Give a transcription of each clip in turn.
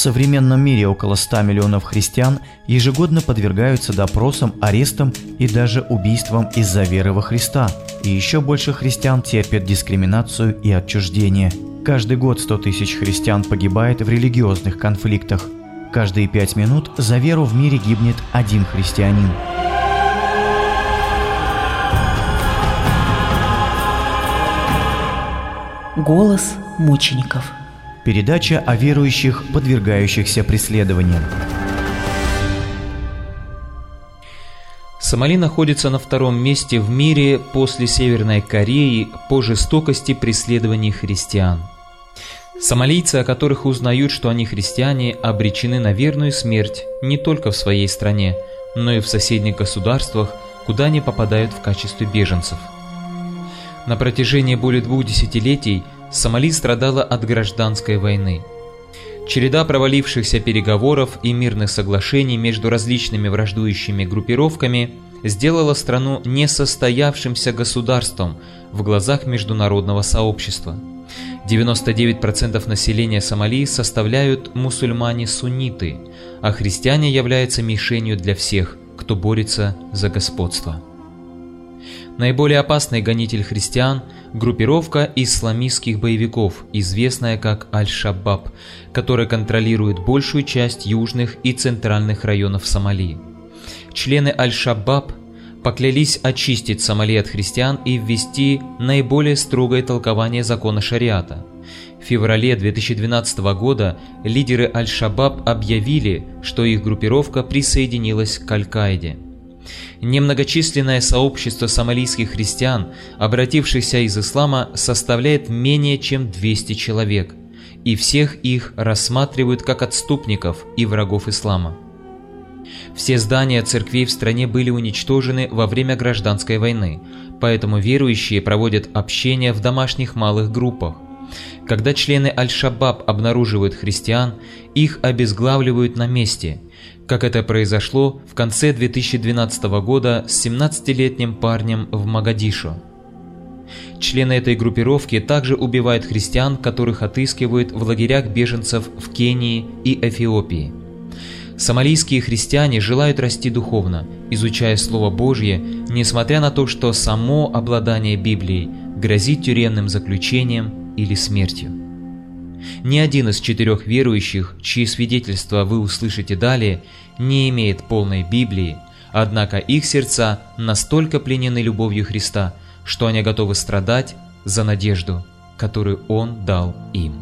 современном мире около 100 миллионов христиан ежегодно подвергаются допросам, арестам и даже убийствам из-за веры во Христа. И еще больше христиан терпят дискриминацию и отчуждение. Каждый год 100 тысяч христиан погибает в религиозных конфликтах. Каждые пять минут за веру в мире гибнет один христианин. Голос мучеников. Передача о верующих, подвергающихся преследованиям. Сомали находится на втором месте в мире после Северной Кореи по жестокости преследований христиан. Сомалийцы, о которых узнают, что они христиане, обречены на верную смерть не только в своей стране, но и в соседних государствах, куда они попадают в качестве беженцев – на протяжении более двух десятилетий Сомали страдала от гражданской войны. Череда провалившихся переговоров и мирных соглашений между различными враждующими группировками сделала страну несостоявшимся государством в глазах международного сообщества. 99% населения Сомали составляют мусульмане-сунниты, а христиане являются мишенью для всех, кто борется за господство. Наиболее опасный гонитель христиан – группировка исламистских боевиков, известная как Аль-Шабаб, которая контролирует большую часть южных и центральных районов Сомали. Члены Аль-Шабаб поклялись очистить Сомали от христиан и ввести наиболее строгое толкование закона шариата. В феврале 2012 года лидеры Аль-Шабаб объявили, что их группировка присоединилась к Аль-Каиде. Немногочисленное сообщество сомалийских христиан, обратившихся из ислама, составляет менее чем 200 человек, и всех их рассматривают как отступников и врагов ислама. Все здания церквей в стране были уничтожены во время гражданской войны, поэтому верующие проводят общение в домашних малых группах. Когда члены Аль-Шабаб обнаруживают христиан, их обезглавливают на месте, как это произошло в конце 2012 года с 17-летним парнем в Магадишо. Члены этой группировки также убивают христиан, которых отыскивают в лагерях беженцев в Кении и Эфиопии. Сомалийские христиане желают расти духовно, изучая Слово Божье, несмотря на то, что само обладание Библией грозит тюремным заключением или смертью. Ни один из четырех верующих, чьи свидетельства вы услышите далее, не имеет полной Библии, однако их сердца настолько пленены любовью Христа, что они готовы страдать за надежду, которую Он дал им.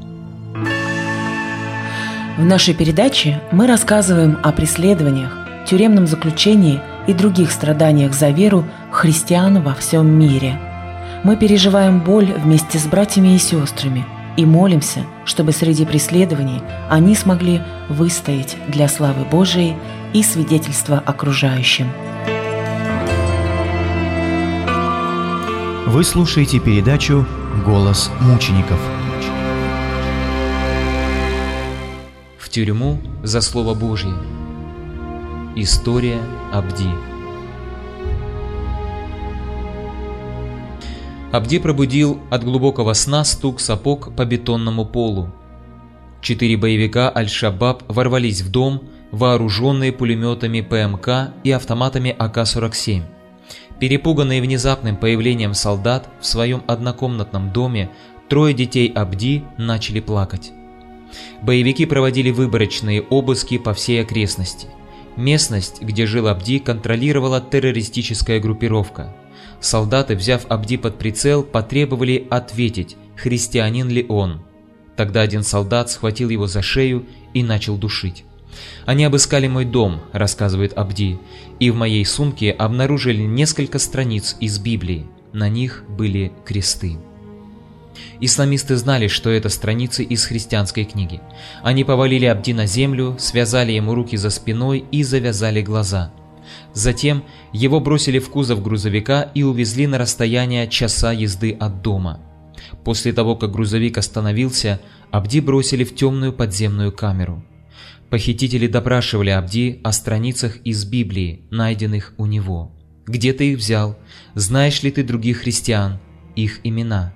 В нашей передаче мы рассказываем о преследованиях, тюремном заключении и других страданиях за веру христиан во всем мире. Мы переживаем боль вместе с братьями и сестрами – и молимся, чтобы среди преследований они смогли выстоять для славы Божией и свидетельства окружающим. Вы слушаете передачу «Голос мучеников». В тюрьму за Слово Божье. История Абди. Абди пробудил от глубокого сна стук сапог по бетонному полу. Четыре боевика Аль-Шабаб ворвались в дом, вооруженные пулеметами ПМК и автоматами АК-47. Перепуганные внезапным появлением солдат в своем однокомнатном доме, трое детей Абди начали плакать. Боевики проводили выборочные обыски по всей окрестности. Местность, где жил Абди, контролировала террористическая группировка – Солдаты, взяв Абди под прицел, потребовали ответить, христианин ли он. Тогда один солдат схватил его за шею и начал душить. «Они обыскали мой дом», – рассказывает Абди, – «и в моей сумке обнаружили несколько страниц из Библии. На них были кресты». Исламисты знали, что это страницы из христианской книги. Они повалили Абди на землю, связали ему руки за спиной и завязали глаза. Затем его бросили в кузов грузовика и увезли на расстояние часа езды от дома. После того, как грузовик остановился, Абди бросили в темную подземную камеру. Похитители допрашивали Абди о страницах из Библии, найденных у него. «Где ты их взял? Знаешь ли ты других христиан? Их имена?»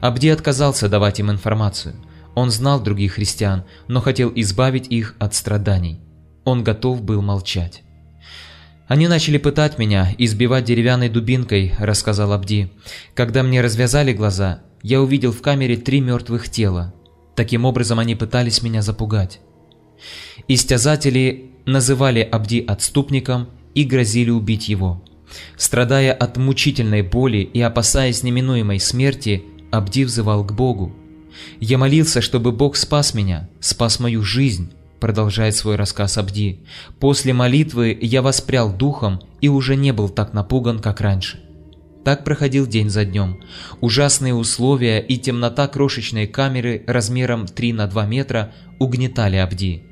Абди отказался давать им информацию. Он знал других христиан, но хотел избавить их от страданий. Он готов был молчать. «Они начали пытать меня, избивать деревянной дубинкой», – рассказал Абди. «Когда мне развязали глаза, я увидел в камере три мертвых тела. Таким образом они пытались меня запугать». Истязатели называли Абди отступником и грозили убить его. Страдая от мучительной боли и опасаясь неминуемой смерти, Абди взывал к Богу. «Я молился, чтобы Бог спас меня, спас мою жизнь, продолжает свой рассказ Абди. «После молитвы я воспрял духом и уже не был так напуган, как раньше». Так проходил день за днем. Ужасные условия и темнота крошечной камеры размером 3 на 2 метра угнетали Абди.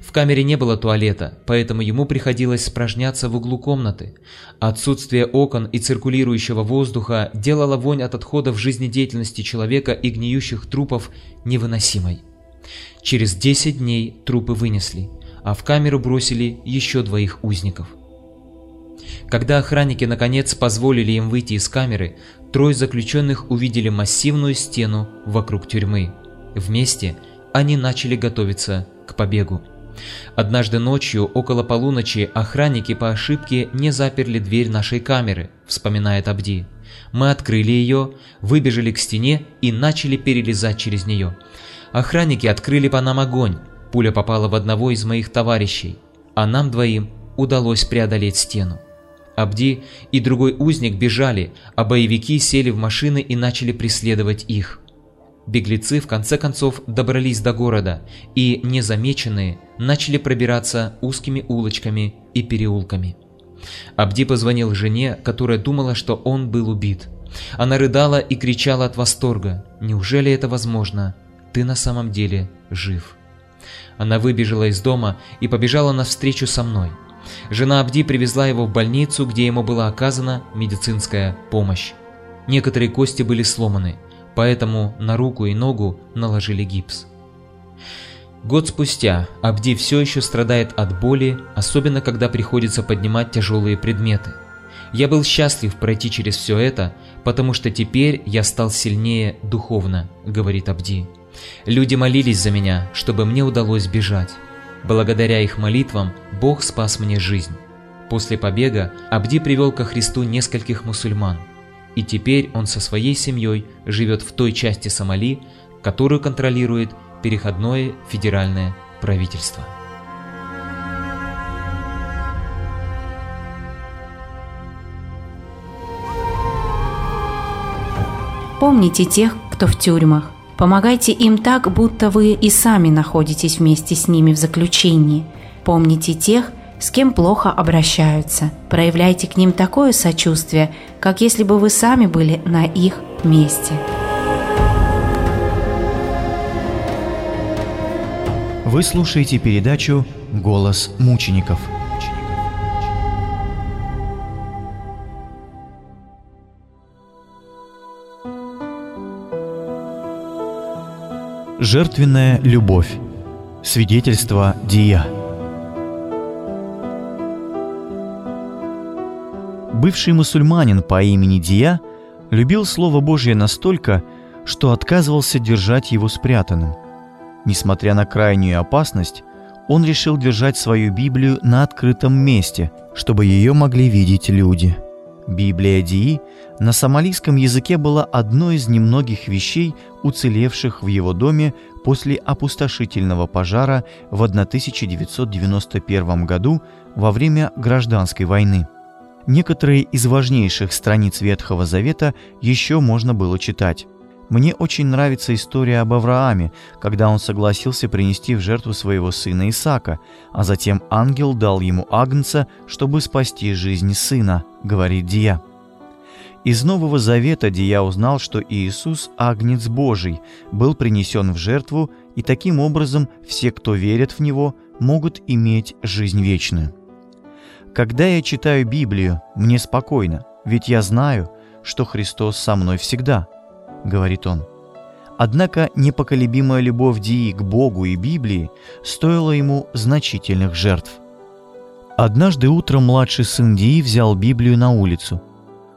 В камере не было туалета, поэтому ему приходилось спражняться в углу комнаты. Отсутствие окон и циркулирующего воздуха делало вонь от отходов жизнедеятельности человека и гниющих трупов невыносимой. Через 10 дней трупы вынесли, а в камеру бросили еще двоих узников. Когда охранники наконец позволили им выйти из камеры, трое заключенных увидели массивную стену вокруг тюрьмы. Вместе они начали готовиться к побегу. Однажды ночью, около полуночи, охранники по ошибке не заперли дверь нашей камеры, вспоминает Абди. Мы открыли ее, выбежали к стене и начали перелезать через нее. Охранники открыли по нам огонь. Пуля попала в одного из моих товарищей, а нам двоим удалось преодолеть стену. Абди и другой узник бежали, а боевики сели в машины и начали преследовать их. Беглецы в конце концов добрались до города и, незамеченные, начали пробираться узкими улочками и переулками. Абди позвонил жене, которая думала, что он был убит. Она рыдала и кричала от восторга. «Неужели это возможно? Ты на самом деле жив. Она выбежала из дома и побежала навстречу со мной. Жена Абди привезла его в больницу, где ему была оказана медицинская помощь. Некоторые кости были сломаны, поэтому на руку и ногу наложили гипс. Год спустя Абди все еще страдает от боли, особенно когда приходится поднимать тяжелые предметы. Я был счастлив пройти через все это, потому что теперь я стал сильнее духовно, говорит Абди. Люди молились за меня, чтобы мне удалось бежать. Благодаря их молитвам Бог спас мне жизнь. После побега Абди привел ко Христу нескольких мусульман, и теперь он со своей семьей живет в той части Сомали, которую контролирует переходное федеральное правительство. Помните тех, кто в тюрьмах. Помогайте им так, будто вы и сами находитесь вместе с ними в заключении. Помните тех, с кем плохо обращаются. Проявляйте к ним такое сочувствие, как если бы вы сами были на их месте. Вы слушаете передачу «Голос мучеников». Жертвенная любовь. Свидетельство Дия. Бывший мусульманин по имени Дия любил Слово Божье настолько, что отказывался держать его спрятанным. Несмотря на крайнюю опасность, он решил держать свою Библию на открытом месте, чтобы ее могли видеть люди – Библия Дии на сомалийском языке была одной из немногих вещей, уцелевших в его доме после опустошительного пожара в 1991 году во время гражданской войны. Некоторые из важнейших страниц Ветхого Завета еще можно было читать. Мне очень нравится история об Аврааме, когда он согласился принести в жертву своего сына Исаака, а затем ангел дал ему агнца, чтобы спасти жизнь сына, говорит Дия. Из Нового Завета Дия узнал, что Иисус, агнец Божий, был принесен в жертву, и таким образом все, кто верят в Него, могут иметь жизнь вечную. Когда я читаю Библию, мне спокойно, ведь я знаю, что Христос со мной всегда –— говорит он. Однако непоколебимая любовь Дии к Богу и Библии стоила ему значительных жертв. Однажды утром младший сын Дии взял Библию на улицу.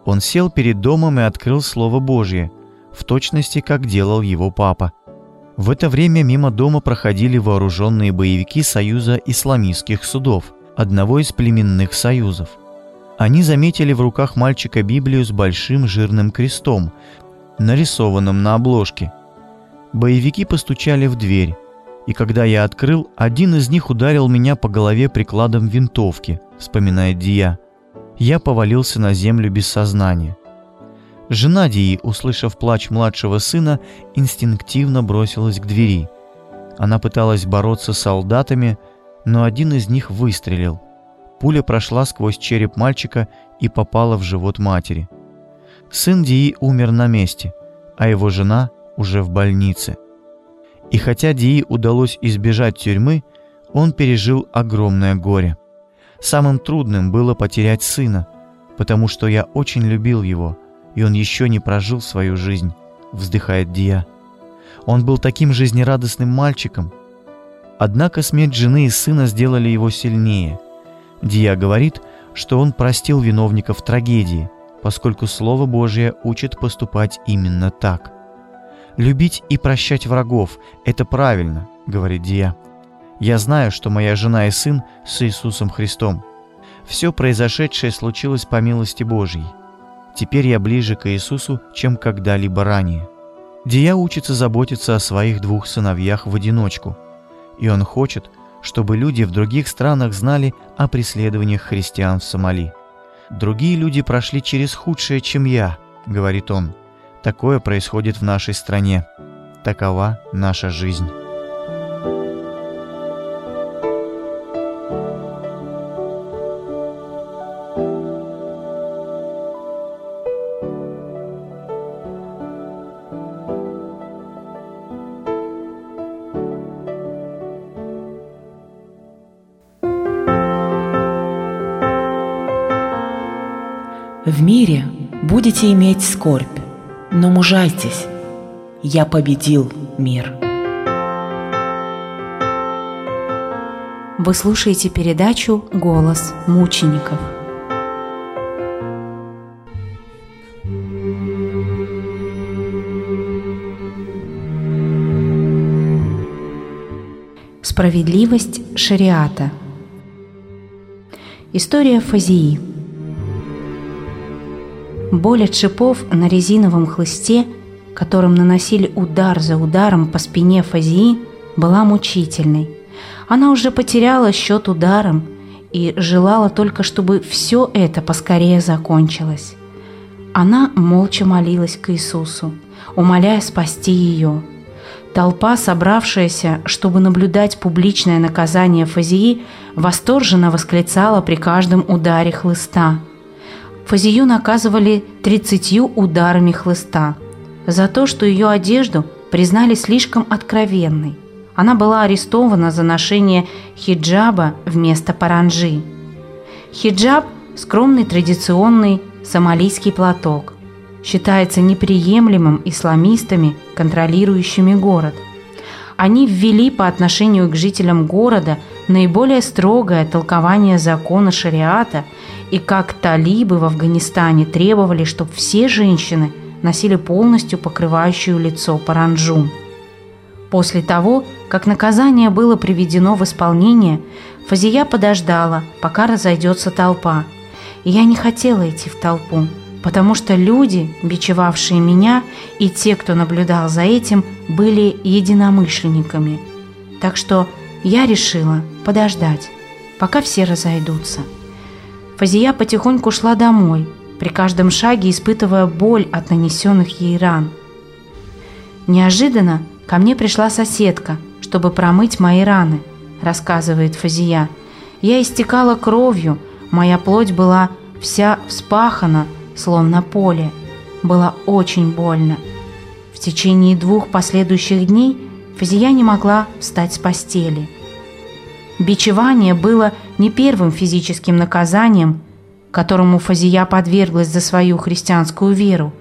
Он сел перед домом и открыл Слово Божье, в точности, как делал его папа. В это время мимо дома проходили вооруженные боевики Союза исламистских судов, одного из племенных союзов. Они заметили в руках мальчика Библию с большим жирным крестом, нарисованным на обложке. Боевики постучали в дверь, и когда я открыл, один из них ударил меня по голове прикладом винтовки, вспоминает Дия. Я повалился на землю без сознания. Жена Дии, услышав плач младшего сына, инстинктивно бросилась к двери. Она пыталась бороться с солдатами, но один из них выстрелил – Пуля прошла сквозь череп мальчика и попала в живот матери. Сын Дии умер на месте, а его жена уже в больнице. И хотя Дии удалось избежать тюрьмы, он пережил огромное горе. Самым трудным было потерять сына, потому что я очень любил его, и он еще не прожил свою жизнь, вздыхает Дия. Он был таким жизнерадостным мальчиком. Однако смерть жены и сына сделали его сильнее – Дия говорит, что он простил виновников трагедии, поскольку Слово Божье учит поступать именно так. «Любить и прощать врагов – это правильно», – говорит Дия. «Я знаю, что моя жена и сын с Иисусом Христом. Все произошедшее случилось по милости Божьей. Теперь я ближе к Иисусу, чем когда-либо ранее». Дия учится заботиться о своих двух сыновьях в одиночку, и он хочет, чтобы люди в других странах знали о преследованиях христиан в Сомали. «Другие люди прошли через худшее, чем я», — говорит он. «Такое происходит в нашей стране. Такова наша жизнь». Будете иметь скорбь, но мужайтесь, я победил мир. Вы слушаете передачу «Голос мучеников». Справедливость шариата. История Фазии – Боль от шипов на резиновом хлысте, которым наносили удар за ударом по спине Фазии, была мучительной. Она уже потеряла счет ударом и желала только, чтобы все это поскорее закончилось. Она молча молилась к Иисусу, умоляя спасти ее. Толпа, собравшаяся, чтобы наблюдать публичное наказание Фазии, восторженно восклицала при каждом ударе хлыста – Фазию наказывали тридцатью ударами хлыста за то, что ее одежду признали слишком откровенной. Она была арестована за ношение хиджаба вместо паранджи. Хиджаб – скромный традиционный сомалийский платок. Считается неприемлемым исламистами, контролирующими город. Они ввели по отношению к жителям города наиболее строгое толкование закона шариата – и как талибы в Афганистане требовали, чтобы все женщины носили полностью покрывающую лицо паранджу. После того, как наказание было приведено в исполнение, Фазия подождала, пока разойдется толпа. И я не хотела идти в толпу, потому что люди, бичевавшие меня, и те, кто наблюдал за этим, были единомышленниками. Так что я решила подождать, пока все разойдутся. Фазия потихоньку шла домой, при каждом шаге испытывая боль от нанесенных ей ран. Неожиданно ко мне пришла соседка, чтобы промыть мои раны, рассказывает Фазия. Я истекала кровью, моя плоть была вся вспахана, словно поле. Было очень больно. В течение двух последующих дней Фазия не могла встать с постели – Бичевание было не первым физическим наказанием, которому Фазия подверглась за свою христианскую веру.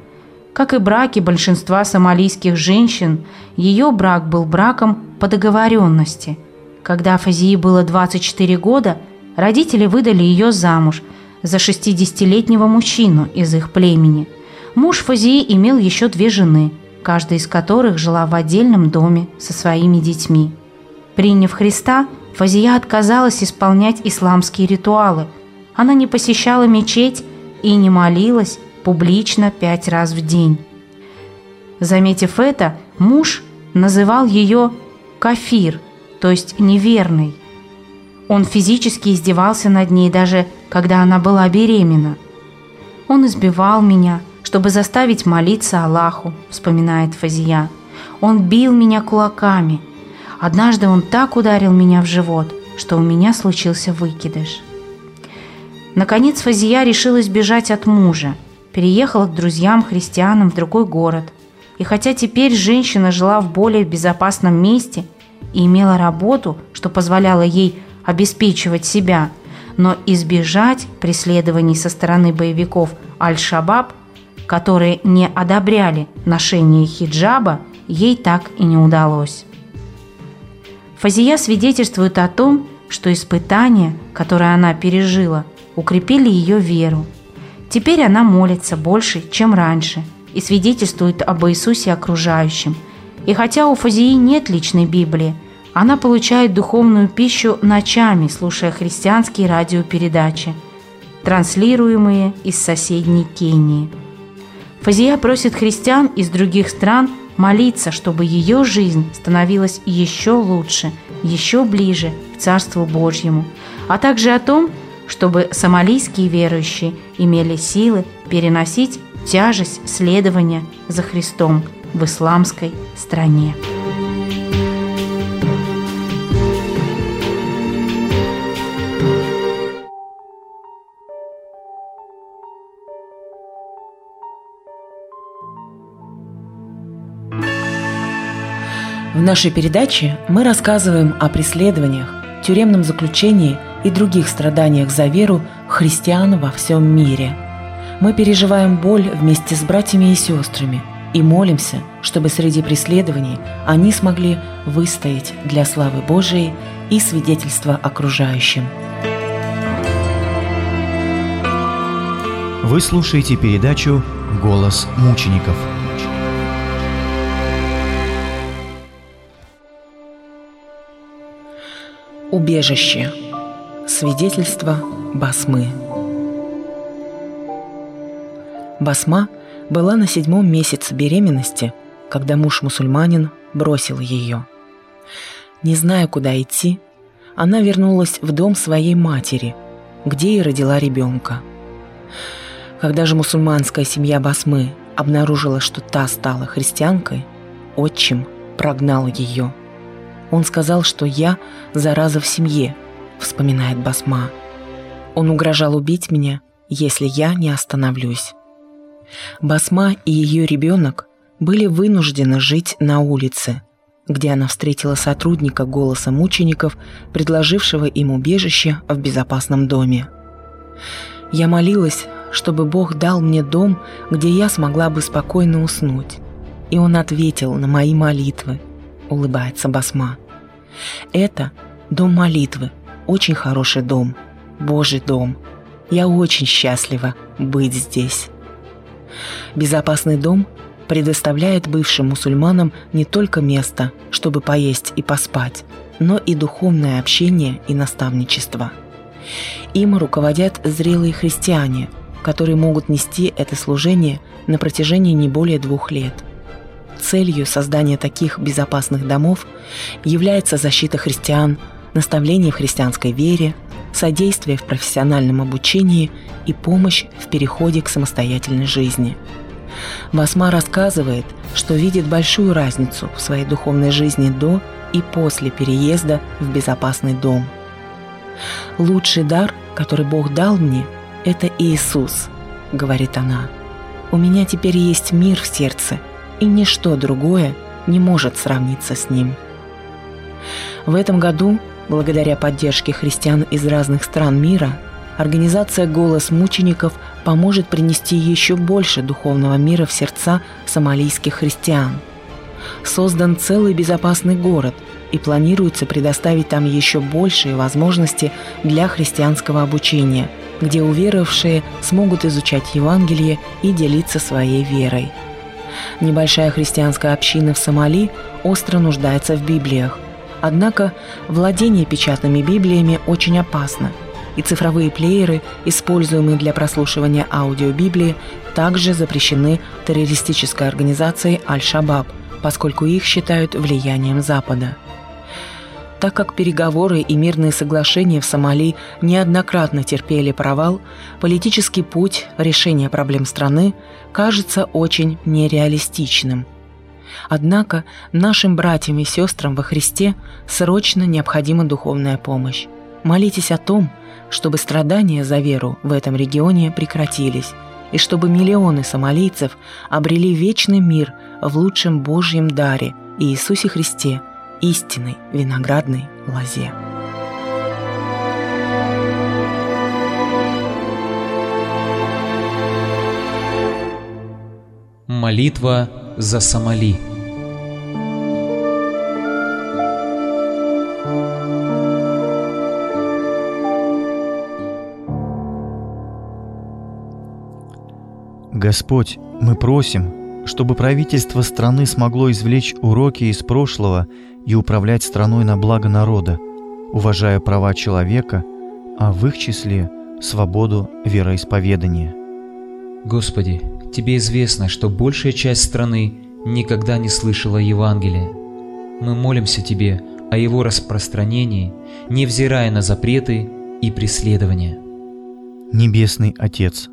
Как и браки большинства сомалийских женщин, ее брак был браком по договоренности. Когда Фазии было 24 года, родители выдали ее замуж за 60-летнего мужчину из их племени. Муж Фазии имел еще две жены, каждая из которых жила в отдельном доме со своими детьми. Приняв Христа, Фазия отказалась исполнять исламские ритуалы. Она не посещала мечеть и не молилась публично пять раз в день. Заметив это, муж называл ее «кафир», то есть «неверный». Он физически издевался над ней даже когда она была беременна. Он избивал меня, чтобы заставить молиться Аллаху, вспоминает Фазия. Он бил меня кулаками. Однажды он так ударил меня в живот, что у меня случился выкидыш. Наконец Фазия решилась бежать от мужа, переехала к друзьям-христианам в другой город. И хотя теперь женщина жила в более безопасном месте и имела работу, что позволяло ей обеспечивать себя, но избежать преследований со стороны боевиков Аль-Шабаб, которые не одобряли ношение хиджаба, ей так и не удалось. Фазия свидетельствует о том, что испытания, которые она пережила, укрепили ее веру. Теперь она молится больше, чем раньше, и свидетельствует об Иисусе окружающим. И хотя у Фазии нет личной Библии, она получает духовную пищу ночами, слушая христианские радиопередачи, транслируемые из соседней Кении. Фазия просит христиан из других стран молиться, чтобы ее жизнь становилась еще лучше, еще ближе к Царству Божьему, а также о том, чтобы сомалийские верующие имели силы переносить тяжесть следования за Христом в исламской стране. В нашей передаче мы рассказываем о преследованиях, тюремном заключении и других страданиях за веру христиан во всем мире. Мы переживаем боль вместе с братьями и сестрами и молимся, чтобы среди преследований они смогли выстоять для славы Божией и свидетельства окружающим. Вы слушаете передачу «Голос мучеников». Убежище. Свидетельство Басмы. Басма была на седьмом месяце беременности, когда муж-мусульманин бросил ее. Не зная, куда идти, она вернулась в дом своей матери, где и родила ребенка. Когда же мусульманская семья Басмы обнаружила, что та стала христианкой, отчим прогнал ее – он сказал, что я зараза в семье, вспоминает Басма. Он угрожал убить меня, если я не остановлюсь. Басма и ее ребенок были вынуждены жить на улице, где она встретила сотрудника голоса мучеников, предложившего им убежище в безопасном доме. Я молилась, чтобы Бог дал мне дом, где я смогла бы спокойно уснуть. И Он ответил на мои молитвы, улыбается Басма. Это дом молитвы, очень хороший дом, Божий дом. Я очень счастлива быть здесь. Безопасный дом предоставляет бывшим мусульманам не только место, чтобы поесть и поспать, но и духовное общение и наставничество. Им руководят зрелые христиане, которые могут нести это служение на протяжении не более двух лет – Целью создания таких безопасных домов является защита христиан, наставление в христианской вере, содействие в профессиональном обучении и помощь в переходе к самостоятельной жизни. Басма рассказывает, что видит большую разницу в своей духовной жизни до и после переезда в безопасный дом. «Лучший дар, который Бог дал мне, это Иисус», — говорит она. «У меня теперь есть мир в сердце, и ничто другое не может сравниться с ним. В этом году, благодаря поддержке христиан из разных стран мира, организация «Голос мучеников» поможет принести еще больше духовного мира в сердца сомалийских христиан. Создан целый безопасный город, и планируется предоставить там еще большие возможности для христианского обучения, где уверовавшие смогут изучать Евангелие и делиться своей верой – Небольшая христианская община в Сомали остро нуждается в Библиях. Однако владение печатными Библиями очень опасно, и цифровые плееры, используемые для прослушивания аудиобиблии, также запрещены террористической организацией Аль-Шабаб, поскольку их считают влиянием Запада – так как переговоры и мирные соглашения в Сомали неоднократно терпели провал, политический путь решения проблем страны кажется очень нереалистичным. Однако нашим братьям и сестрам во Христе срочно необходима духовная помощь. Молитесь о том, чтобы страдания за веру в этом регионе прекратились, и чтобы миллионы сомалийцев обрели вечный мир в лучшем Божьем даре Иисусе Христе – истинной виноградной лозе. Молитва за Сомали. Господь, мы просим, чтобы правительство страны смогло извлечь уроки из прошлого и управлять страной на благо народа, уважая права человека, а в их числе свободу вероисповедания. Господи, Тебе известно, что большая часть страны никогда не слышала Евангелия. Мы молимся Тебе о его распространении, невзирая на запреты и преследования. Небесный Отец,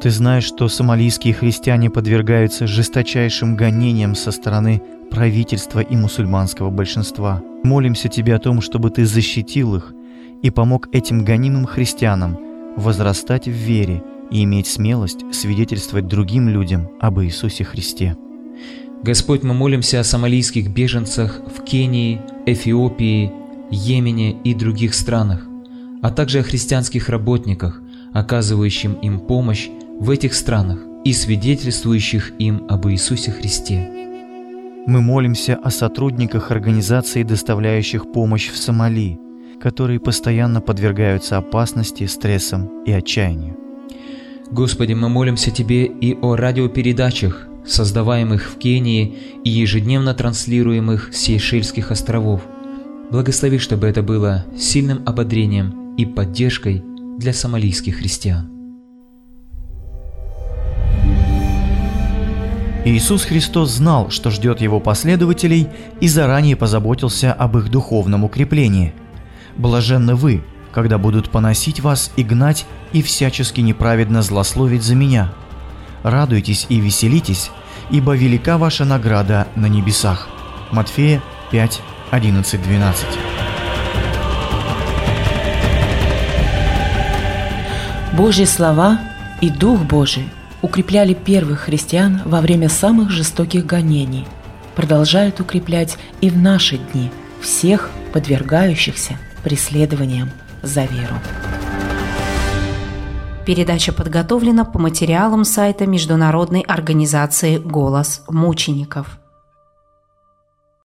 Ты знаешь, что сомалийские христиане подвергаются жесточайшим гонениям со стороны правительства и мусульманского большинства. Молимся Тебе о том, чтобы Ты защитил их и помог этим гонимым христианам возрастать в вере и иметь смелость свидетельствовать другим людям об Иисусе Христе. Господь, мы молимся о сомалийских беженцах в Кении, Эфиопии, Йемене и других странах, а также о христианских работниках, оказывающим им помощь в этих странах и свидетельствующих им об Иисусе Христе. Мы молимся о сотрудниках организаций, доставляющих помощь в Сомали, которые постоянно подвергаются опасности, стрессам и отчаянию. Господи, мы молимся Тебе и о радиопередачах, создаваемых в Кении и ежедневно транслируемых с Сейшельских островов. Благослови, чтобы это было сильным ободрением и поддержкой для сомалийских христиан. Иисус Христос знал, что ждет его последователей и заранее позаботился об их духовном укреплении. Блаженны вы, когда будут поносить вас и гнать и всячески неправедно злословить за меня. Радуйтесь и веселитесь, ибо велика ваша награда на небесах. Матфея 5, 11, 12. Божьи слова и Дух Божий укрепляли первых христиан во время самых жестоких гонений, продолжают укреплять и в наши дни всех подвергающихся преследованиям за веру. Передача подготовлена по материалам сайта Международной организации «Голос мучеников».